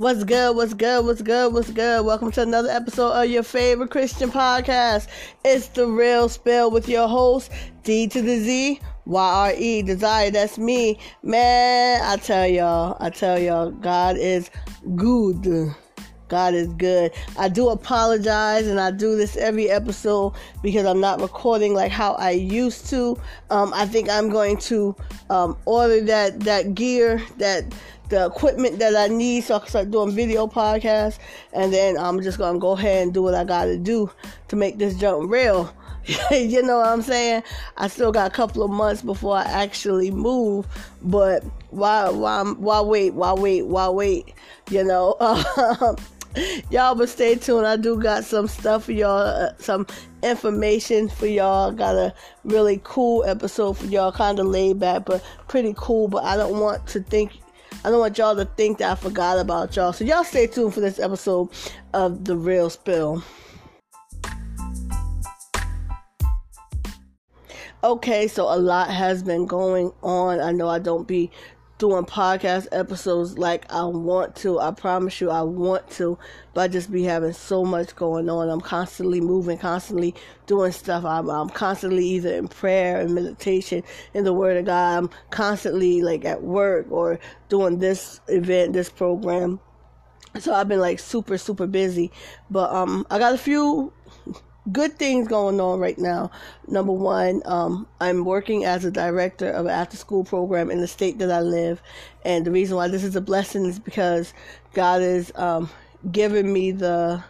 What's good? What's good? What's good? What's good? Welcome to another episode of your favorite Christian podcast. It's the real spill with your host, D to the Z, Y R E, Desire. That's me. Man, I tell y'all, I tell y'all, God is good. God is good. I do apologize, and I do this every episode because I'm not recording like how I used to. Um, I think I'm going to um, order that that gear, that the equipment that I need, so I can start doing video podcasts, and then I'm just gonna go ahead and do what I gotta do to make this jump real. you know what I'm saying? I still got a couple of months before I actually move, but why, why, why wait? Why wait? Why wait? You know. y'all but stay tuned i do got some stuff for y'all uh, some information for y'all got a really cool episode for y'all kind of laid back but pretty cool but i don't want to think i don't want y'all to think that i forgot about y'all. So y'all stay tuned for this episode of the real spill. Okay so a lot has been going on. I know i don't be doing podcast episodes like I want to. I promise you, I want to, but I just be having so much going on. I'm constantly moving, constantly doing stuff. I'm, I'm constantly either in prayer and meditation in the Word of God. I'm constantly like at work or doing this event, this program. So I've been like super, super busy. But um, I got a few good things going on right now. Number one, um, I'm working as a director of an after school program in the state that I live. And the reason why this is a blessing is because God is um, giving me the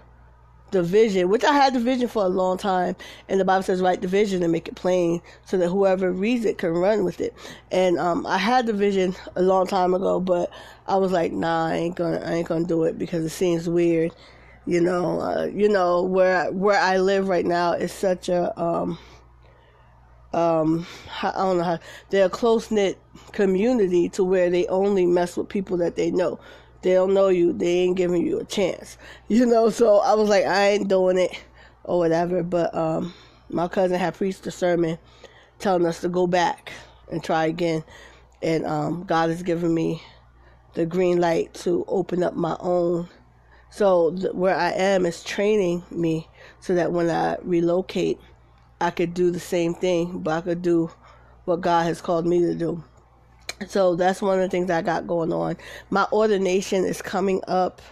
the vision, which I had the vision for a long time, and the Bible says write the vision and make it plain so that whoever reads it can run with it. And um, I had the vision a long time ago, but I was like, nah, I ain't gonna, I ain't gonna do it because it seems weird you know, uh, you know where where I live right now is such a um, um, I don't know how they're a close knit community to where they only mess with people that they know. They don't know you, they ain't giving you a chance, you know. So I was like, I ain't doing it or whatever. But um, my cousin had preached a sermon telling us to go back and try again, and um, God has given me the green light to open up my own so th- where I am is training me so that when I relocate, I could do the same thing, but I could do what God has called me to do. So that's one of the things I got going on. My ordination is coming up.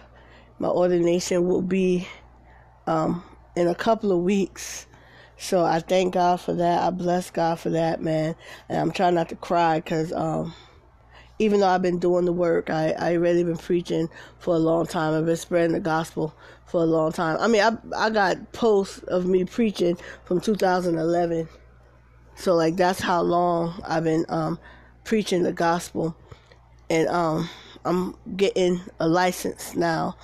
My ordination will be um, in a couple of weeks. So I thank God for that. I bless God for that, man. And I'm trying not to cry because um, even though I've been doing the work, I I really been preaching for a long time. I've been spreading the gospel for a long time. I mean, I I got posts of me preaching from 2011, so like that's how long I've been um, preaching the gospel, and um, I'm getting a license now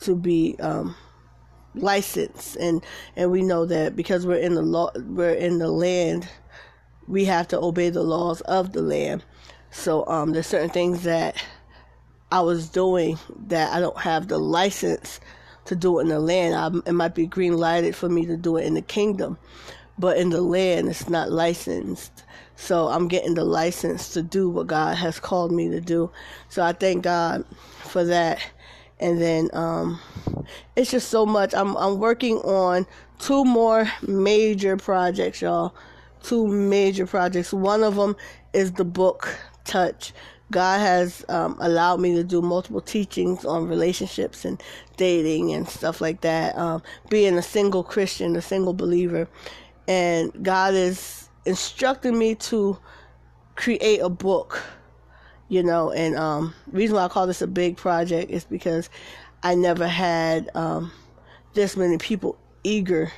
to be um, licensed, and and we know that because we're in the law, we're in the land, we have to obey the laws of the land. So um, there's certain things that I was doing that I don't have the license to do it in the land. I, it might be green lighted for me to do it in the kingdom, but in the land it's not licensed. So I'm getting the license to do what God has called me to do. So I thank God for that. And then um, it's just so much. I'm I'm working on two more major projects, y'all. Two major projects. One of them is the book touch. God has um, allowed me to do multiple teachings on relationships and dating and stuff like that. Um, being a single Christian, a single believer, and God is instructing me to create a book. You know, and um, reason why I call this a big project is because I never had um, this many people eager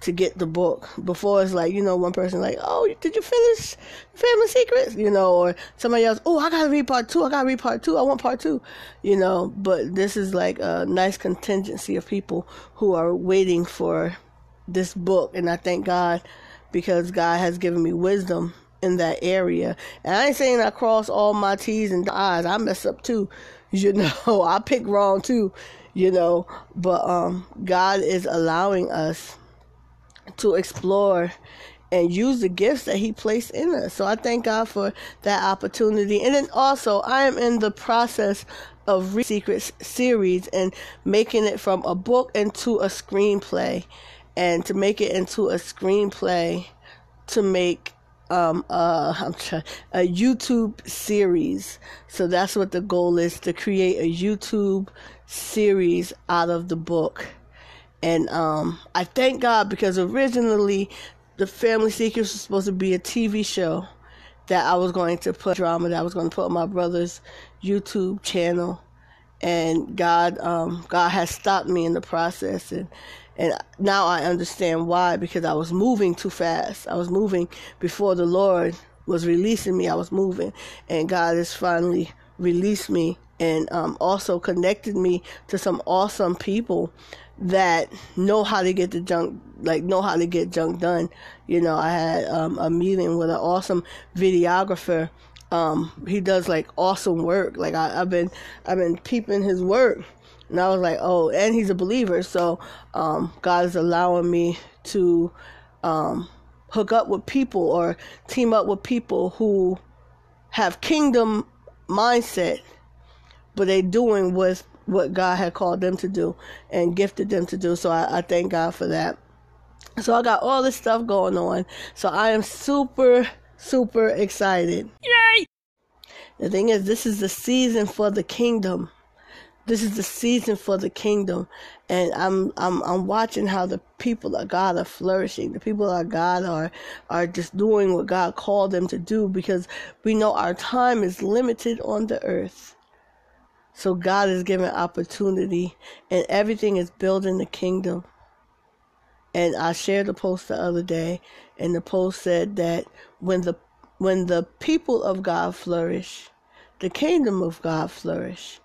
to get the book. Before it's like, you know, one person like, oh, did you finish Family Secrets? You know, or somebody else, oh, I gotta read part two. I gotta read part two. I want part two. You know, but this is like a nice contingency of people who are waiting for this book. And I thank God because God has given me wisdom in that area. And I ain't saying I cross all my T's and I's. I mess up too. You know, I pick wrong too, you know, but um God is allowing us to explore and use the gifts that he placed in us. So I thank God for that opportunity. And then also, I am in the process of Secrets series and making it from a book into a screenplay, and to make it into a screenplay to make um, uh, I'm trying, a YouTube series. So that's what the goal is to create a YouTube series out of the book. And um, I thank God because originally the Family Secrets was supposed to be a TV show that I was going to put drama that I was going to put on my brother's YouTube channel. And God, um, God has stopped me in the process, and and now I understand why because I was moving too fast. I was moving before the Lord was releasing me. I was moving, and God has finally released me and um, also connected me to some awesome people that know how to get the junk, like know how to get junk done. You know, I had um, a meeting with an awesome videographer. Um, he does like awesome work. Like I, I've been, I've been peeping his work and I was like, oh, and he's a believer. So um, God is allowing me to um, hook up with people or team up with people who have kingdom mindset, but they doing what what God had called them to do and gifted them to do. So I, I thank God for that. So I got all this stuff going on. So I am super, super excited. Yay! The thing is, this is the season for the kingdom this is the season for the kingdom and I'm I'm I'm watching how the people of God are flourishing. The people of God are are just doing what God called them to do because we know our time is limited on the earth. So God is giving opportunity and everything is building the kingdom. And I shared a post the other day and the post said that when the when the people of God flourish, the kingdom of God flourish.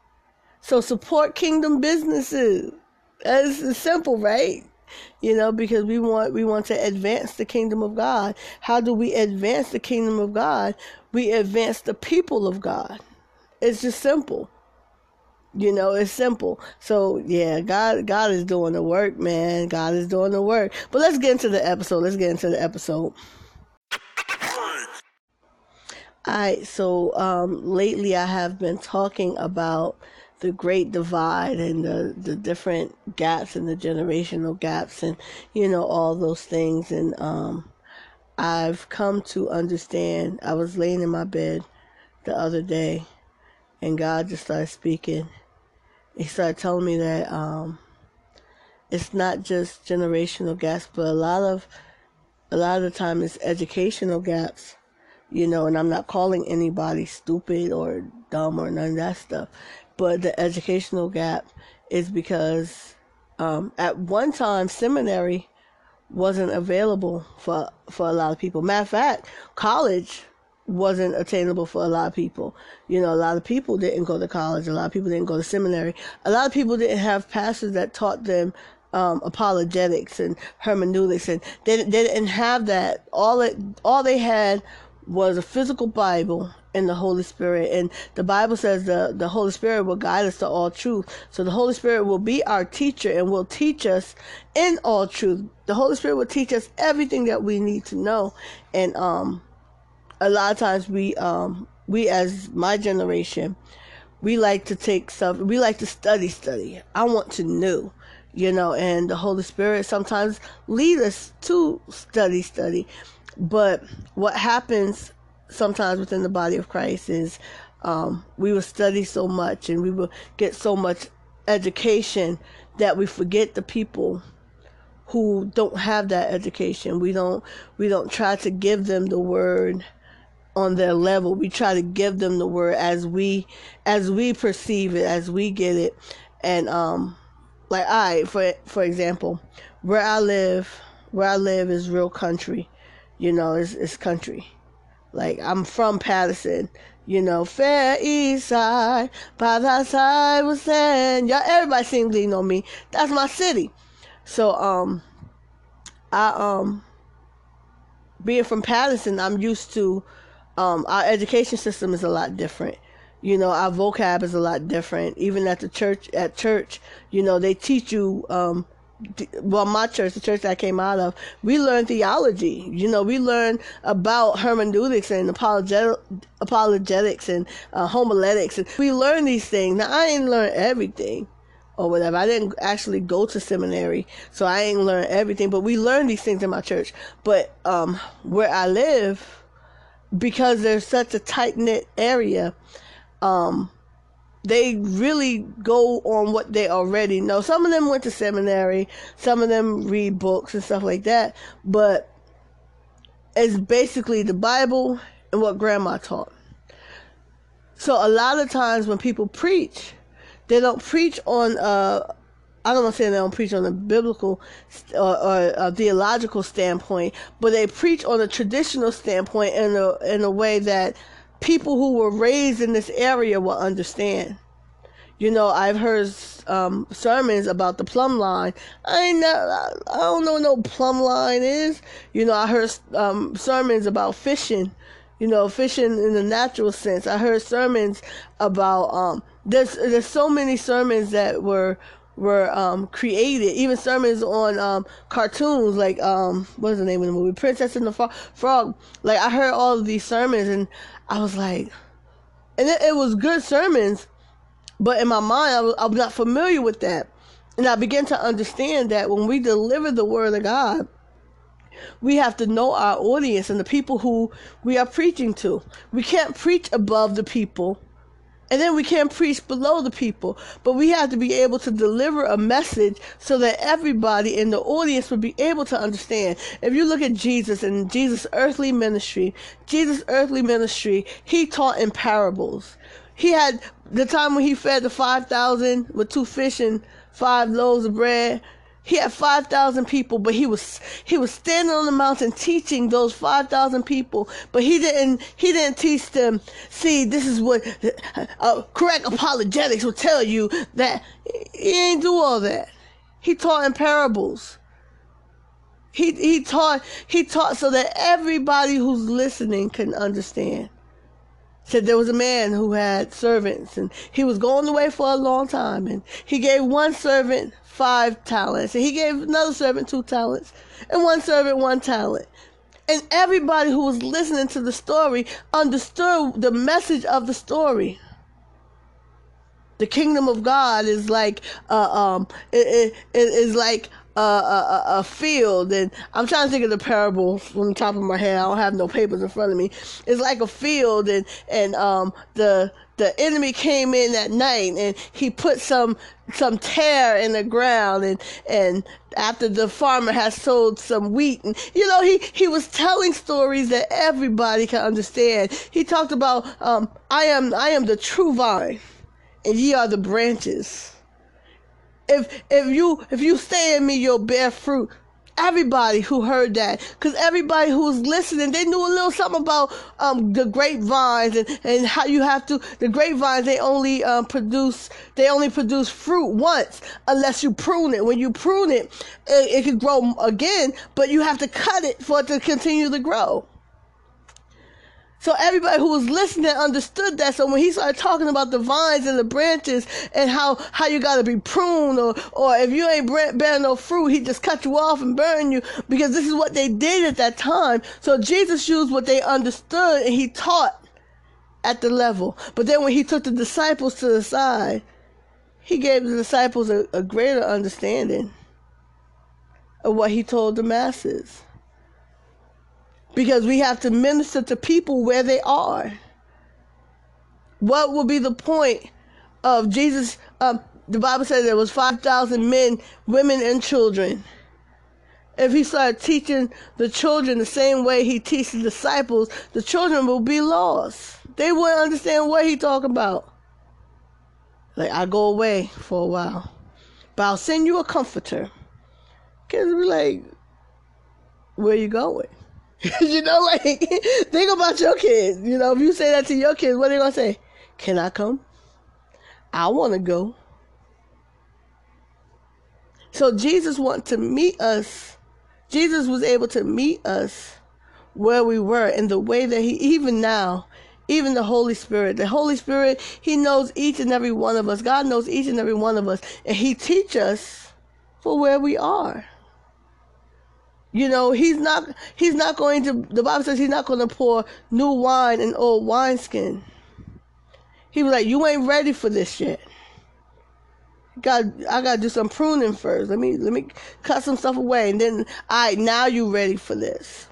So support kingdom businesses. It's simple, right? You know, because we want we want to advance the kingdom of God. How do we advance the kingdom of God? We advance the people of God. It's just simple. You know, it's simple. So yeah, God God is doing the work, man. God is doing the work. But let's get into the episode. Let's get into the episode. Alright, so um lately I have been talking about the great divide and the, the different gaps and the generational gaps and you know all those things and um, I've come to understand I was laying in my bed the other day and God just started speaking he started telling me that um, it's not just generational gaps but a lot of a lot of the time it's educational gaps you know and I'm not calling anybody stupid or dumb or none of that stuff but the educational gap is because um, at one time seminary wasn't available for for a lot of people. Matter of fact, college wasn't attainable for a lot of people. You know, a lot of people didn't go to college. A lot of people didn't go to seminary. A lot of people didn't have pastors that taught them um, apologetics and hermeneutics, and they, they didn't have that. All it all they had was a physical Bible and the Holy Spirit. And the Bible says the, the Holy Spirit will guide us to all truth. So the Holy Spirit will be our teacher and will teach us in all truth. The Holy Spirit will teach us everything that we need to know. And um a lot of times we um we as my generation we like to take stuff we like to study study. I want to know you know, and the Holy Spirit sometimes lead us to study, study. But what happens sometimes within the body of Christ is um, we will study so much and we will get so much education that we forget the people who don't have that education. We don't we don't try to give them the word on their level. We try to give them the word as we as we perceive it, as we get it. And um like I for for example, where I live, where I live is real country. You know, it's, it's country. Like, I'm from Paterson. You know, Fair East Side, by that side was saying, y'all, everybody seems to know me. That's my city. So, um, I, um, being from Paterson, I'm used to, um, our education system is a lot different. You know, our vocab is a lot different. Even at the church, at church, you know, they teach you, um, well, my church, the church that I came out of, we learned theology. You know, we learned about hermeneutics and apologetic, apologetics and uh, homiletics. And we learned these things. Now, I didn't learn everything or whatever. I didn't actually go to seminary, so I ain't learn everything. But we learned these things in my church. But um, where I live, because there's such a tight knit area, um, they really go on what they already know. Some of them went to seminary, some of them read books and stuff like that, but it's basically the Bible and what grandma taught. So a lot of times when people preach, they don't preach on uh I don't say they don't preach on a biblical or, or a theological standpoint, but they preach on a traditional standpoint in a in a way that people who were raised in this area will understand. You know, I've heard um, sermons about the plumb line. I ain't I don't know no plumb line is. You know, I heard um, sermons about fishing. You know, fishing in the natural sense. I heard sermons about um, there's there's so many sermons that were were um, created, even sermons on um, cartoons like um, what's the name of the movie, Princess and the Frog. Like I heard all of these sermons, and I was like, and it, it was good sermons, but in my mind, I was, I was not familiar with that, and I began to understand that when we deliver the word of God. We have to know our audience and the people who we are preaching to. We can't preach above the people and then we can't preach below the people, but we have to be able to deliver a message so that everybody in the audience would be able to understand. If you look at Jesus and Jesus' earthly ministry, Jesus' earthly ministry, he taught in parables. He had the time when he fed the 5,000 with two fish and five loaves of bread. He had 5,000 people, but he was, he was standing on the mountain teaching those 5,000 people, but he didn't, he didn't teach them, see, this is what, uh, correct apologetics will tell you that he ain't do all that. He taught in parables. He, he taught, he taught so that everybody who's listening can understand. Said there was a man who had servants and he was going away for a long time and he gave one servant five talents. And he gave another servant two talents, and one servant one talent. And everybody who was listening to the story understood the message of the story. The kingdom of God is like, uh, um, it, it, it is like a, a, a, field, and I'm trying to think of the parable from the top of my head. I don't have no papers in front of me. It's like a field, and and um the the enemy came in at night, and he put some some tare in the ground, and and after the farmer has sowed some wheat, and you know he he was telling stories that everybody can understand. He talked about um I am I am the true vine, and ye are the branches if if you if you stay in me, you'll bear fruit. Everybody who heard that, because everybody who was listening, they knew a little something about um, the grapevines and, and how you have to. The grapevines they only um, produce they only produce fruit once unless you prune it. When you prune it, it, it can grow again, but you have to cut it for it to continue to grow. So everybody who was listening understood that. So when he started talking about the vines and the branches and how, how you got to be pruned or, or if you ain't bearing no fruit, he just cut you off and burn you because this is what they did at that time. So Jesus used what they understood and he taught at the level. But then when he took the disciples to the side, he gave the disciples a, a greater understanding of what he told the masses because we have to minister to people where they are. What will be the point of Jesus? Um, the Bible says there was 5,000 men, women, and children. If he started teaching the children the same way he teaches disciples, the children will be lost. They wouldn't understand what he talking about. Like, I go away for a while, but I'll send you a comforter. Kids be like, where you going? you know, like think about your kids. You know, if you say that to your kids, what are they gonna say? Can I come? I want to go. So Jesus wanted to meet us. Jesus was able to meet us where we were in the way that he even now even the Holy Spirit. The Holy Spirit, He knows each and every one of us. God knows each and every one of us. And He teach us for where we are. You know, he's not he's not going to the Bible says he's not going to pour new wine in old wineskin. He was like, You ain't ready for this yet. God I gotta do some pruning first. Let me let me cut some stuff away and then right, now you ready for this.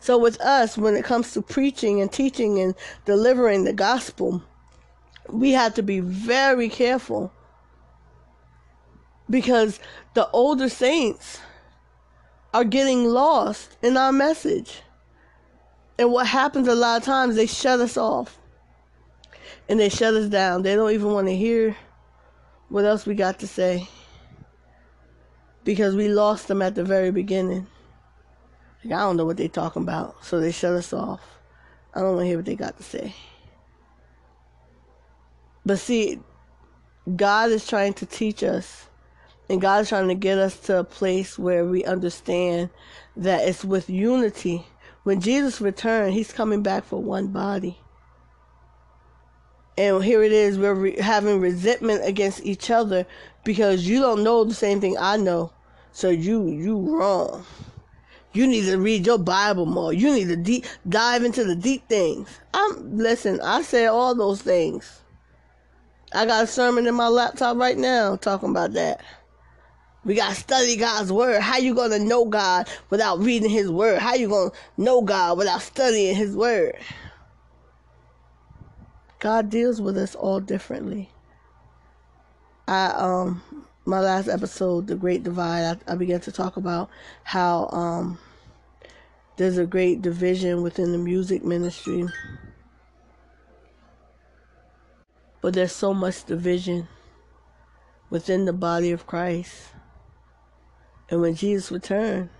So with us, when it comes to preaching and teaching and delivering the gospel, we have to be very careful because the older saints are getting lost in our message. And what happens a lot of times, they shut us off and they shut us down. They don't even want to hear what else we got to say because we lost them at the very beginning. Like, I don't know what they're talking about, so they shut us off. I don't want to hear what they got to say. But see, God is trying to teach us and God is trying to get us to a place where we understand that it's with unity. When Jesus returned, he's coming back for one body. And here it is, we're re- having resentment against each other because you don't know the same thing I know. So you you wrong. You need to read your Bible more. You need to deep, dive into the deep things. I'm listen, I said all those things. I got a sermon in my laptop right now talking about that. We got to study God's word. How you going to know God without reading his word? How you going to know God without studying his word? God deals with us all differently. I um my last episode, The Great Divide, I, I began to talk about how um there's a great division within the music ministry. But there's so much division within the body of Christ. And when Jesus returned,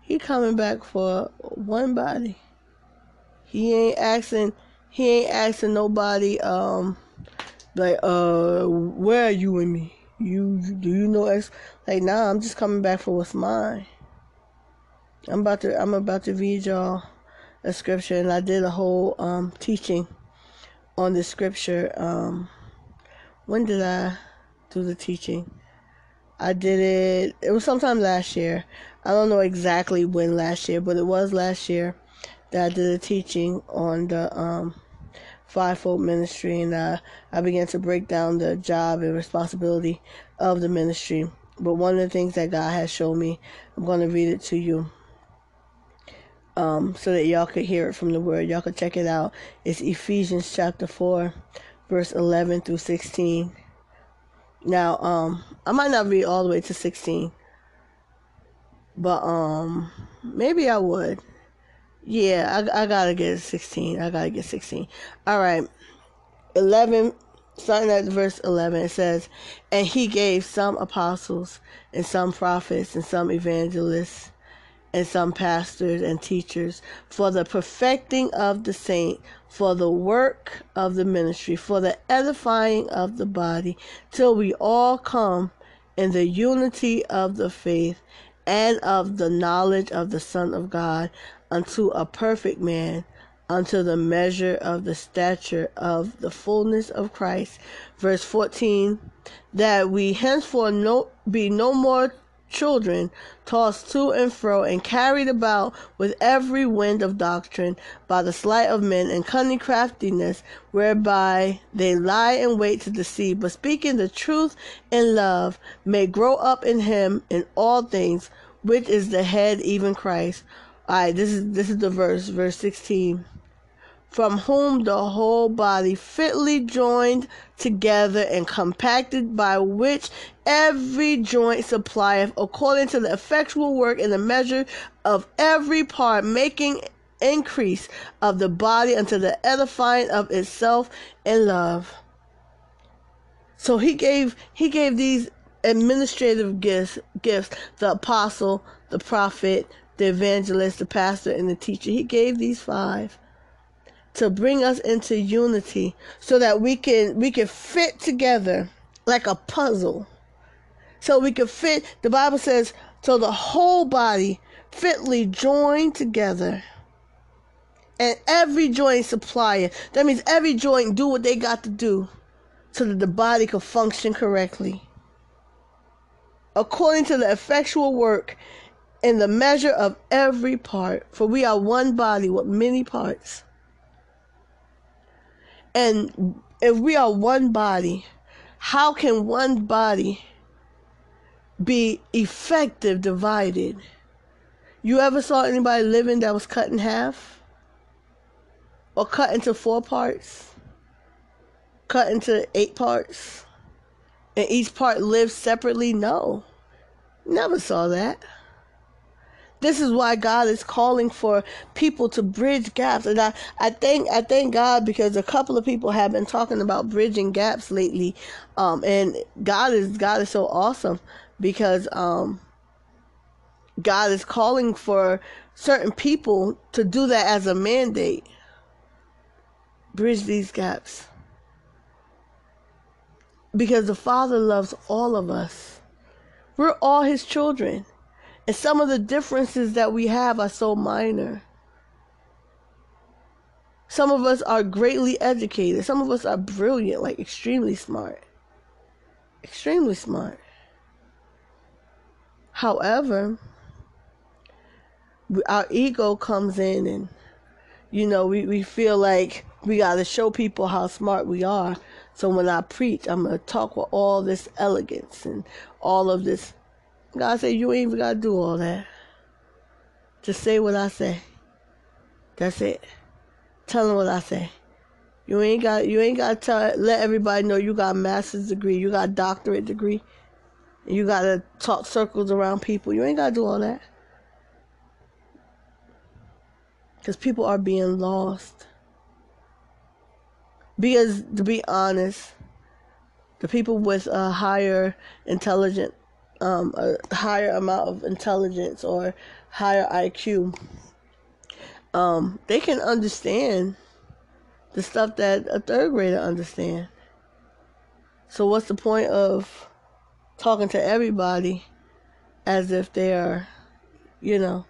he coming back for one body. He ain't asking he ain't asking nobody um like uh where are you and me? You do you know ex like nah I'm just coming back for what's mine. I'm about to I'm about to read y'all a scripture and I did a whole um teaching on the scripture. Um when did I do the teaching? I did it, it was sometime last year. I don't know exactly when last year, but it was last year that I did a teaching on the um, fivefold ministry, and uh, I began to break down the job and responsibility of the ministry. But one of the things that God has shown me, I'm going to read it to you um, so that y'all could hear it from the Word. Y'all could check it out. It's Ephesians chapter 4, verse 11 through 16. Now, um, I might not read all the way to 16, but um, maybe I would. Yeah, I, I gotta get 16. I gotta get 16. All right, 11, starting at verse 11, it says, And he gave some apostles, and some prophets, and some evangelists, and some pastors and teachers for the perfecting of the saint, for the work of the ministry, for the edifying of the body, till we all come in the unity of the faith and of the knowledge of the Son of God unto a perfect man, unto the measure of the stature of the fullness of Christ. Verse 14, that we henceforth no, be no more children, tossed to and fro and carried about with every wind of doctrine by the sleight of men and cunning craftiness, whereby they lie in wait to deceive, but speaking the truth in love, may grow up in him in all things, which is the head, even Christ. All right, this is this is the verse, verse sixteen from whom the whole body fitly joined together and compacted by which every joint supplieth according to the effectual work in the measure of every part making increase of the body unto the edifying of itself in love. So he gave he gave these administrative gifts gifts the apostle the prophet the evangelist the pastor and the teacher. He gave these five to bring us into unity so that we can we can fit together like a puzzle so we can fit the bible says so the whole body fitly joined together and every joint supply that means every joint do what they got to do so that the body can function correctly according to the effectual work in the measure of every part. For we are one body with many parts. And if we are one body, how can one body be effective divided? You ever saw anybody living that was cut in half? Or cut into four parts? Cut into eight parts? And each part lives separately? No. Never saw that. This is why God is calling for people to bridge gaps. And I, I thank I thank God because a couple of people have been talking about bridging gaps lately. Um, and God is God is so awesome because um, God is calling for certain people to do that as a mandate. Bridge these gaps. Because the Father loves all of us. We're all His children. And some of the differences that we have are so minor. Some of us are greatly educated. Some of us are brilliant, like extremely smart. Extremely smart. However, our ego comes in and you know we, we feel like we got to show people how smart we are so when i preach i'm going to talk with all this elegance and all of this god said you ain't even got to do all that. Just say what i say. That's it. Tell them what i say. You ain't got you ain't got to tell, let everybody know you got a master's degree you got a doctorate degree you got to talk circles around people. You ain't got to do all that. Because people are being lost. Because to be honest, the people with a higher intelligent, um, a higher amount of intelligence or higher IQ, um, they can understand the stuff that a third grader understand. So what's the point of talking to everybody as if they are, you know,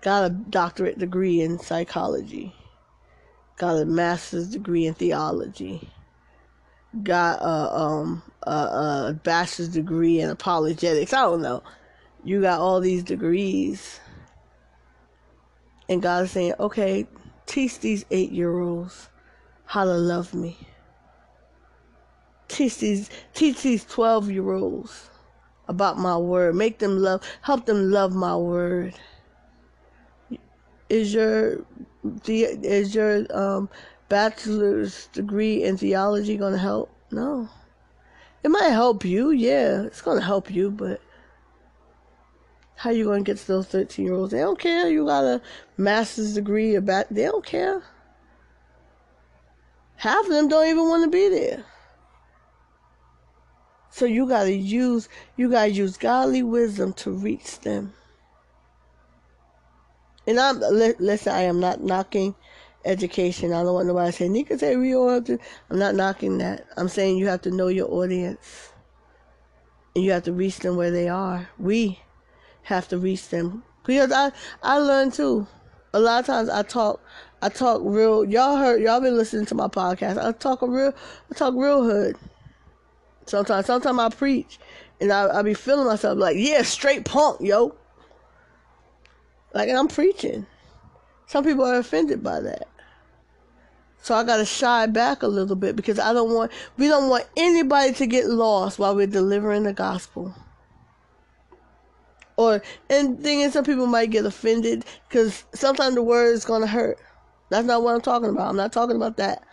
got a doctorate degree in psychology, got a master's degree in theology, got a um a, a bachelor's degree in apologetics. I don't know. You got all these degrees, and God is saying, "Okay, teach these eight-year-olds how to love me. Teach these teach these twelve-year-olds." about my word. Make them love, help them love my word is your the is your um, bachelor's degree in theology to help? No. It might help you, yeah. It's to help you, but how you to get to those 13 year olds? They don't care. You got a master's degree, a. They don't care. Half of them don't even want to be there. So you got to use you got to use godly wisdom to reach them and I'm listen. I am not knocking education. I don't want nobody say Nika say to. I'm not knocking that. I'm saying you have to know your audience, and you have to reach them where they are. We have to reach them because I I learned too. A lot of times I talk I talk real. Y'all heard y'all been listening to my podcast. I talk a real I talk real hood. Sometimes sometimes I preach and I I be feeling myself like yeah straight punk yo. Like, I'm preaching. Some people are offended by that. So I gotta shy back a little bit because I don't want, we don't want anybody to get lost while we're delivering the gospel. Or, and thing is, some people might get offended because sometimes the word is gonna hurt. That's not what I'm talking about. I'm not talking about that.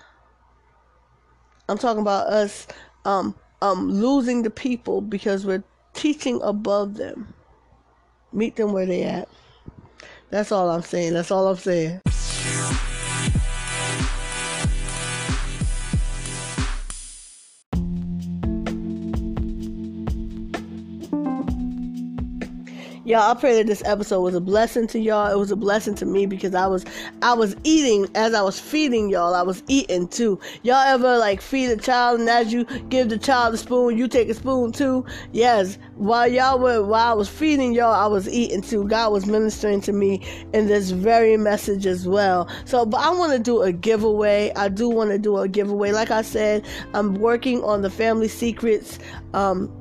I'm talking about us um, um, losing the people because we're teaching above them. Meet them where they at. That's all I'm saying. That's all I'm saying. Y'all, I pray that this episode was a blessing to y'all. It was a blessing to me because I was I was eating as I was feeding y'all. I was eating too. Y'all ever like feed a child and as you give the child a spoon, you take a spoon too? Yes. While y'all were while I was feeding y'all, I was eating too. God was ministering to me in this very message as well. So, but I want to do a giveaway. I do want to do a giveaway. Like I said, I'm working on the family secrets um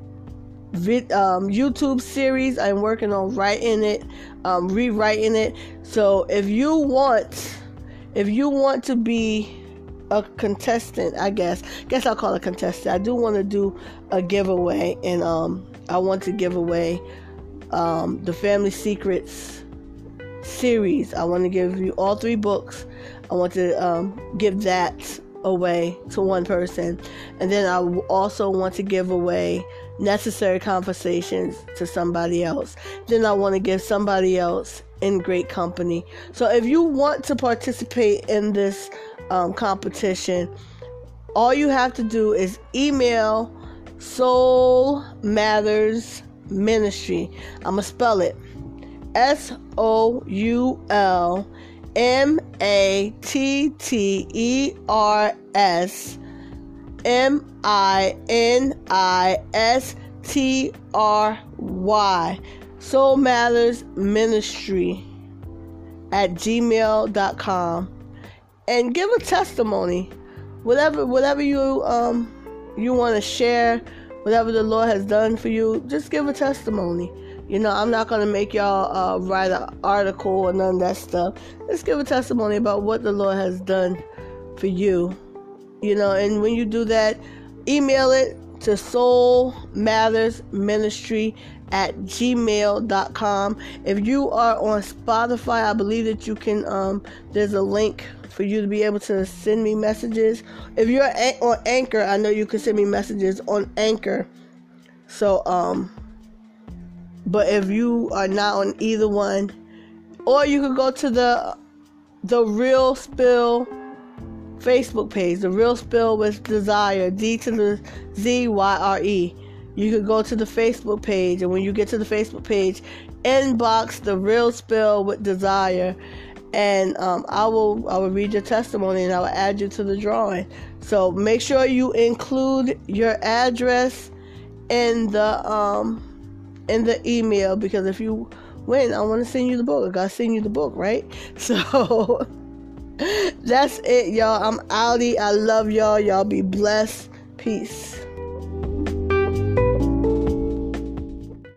vid, um, YouTube series. I'm working on writing it, um, rewriting it. So if you want, if you want to be a contestant, I guess, guess I'll call it contestant. I do want to do a giveaway, and um, I want to give away um, the Family Secrets series. I want to give you all three books. I want to um, give that away to one person. And then I also want to give away necessary conversations to somebody else. Then I want to give somebody else in great company. So if you want to participate in this um, competition, all you have to do is email Soul Matters Ministry. I'm going to spell it S O U L M A T T E R S M I N I S T R Y. Soul Matters Ministry at gmail.com and give a testimony. Whatever whatever you um you want to share, whatever the Lord has done for you, just give a testimony. You know, I'm not to make y'all uh, write an article or none of that stuff. Just give a testimony about what the Lord has done for you. You know, and when you do that, email it to Soul Matters Ministry at gmail.com. If you are on Spotify, I believe that you can, um, there's a link for you to be able to send me messages. If you're on Anchor, I know you can send me messages on Anchor. So, um, but if you are not on either one, or you could go to the the Real Spill Facebook page, the Real Spill with Desire, D to the Z Y R E. You could go to the Facebook page, and when you get to the Facebook page, inbox the Real Spill with Desire, and um, I will I will read your testimony and I will add you to the drawing. So make sure you include your address in the um in the email because if you win, I want to send you the book. I gotta send you the book, right? So that's it, y'all. I'm outie. I love y'all. Y'all be blessed. Peace.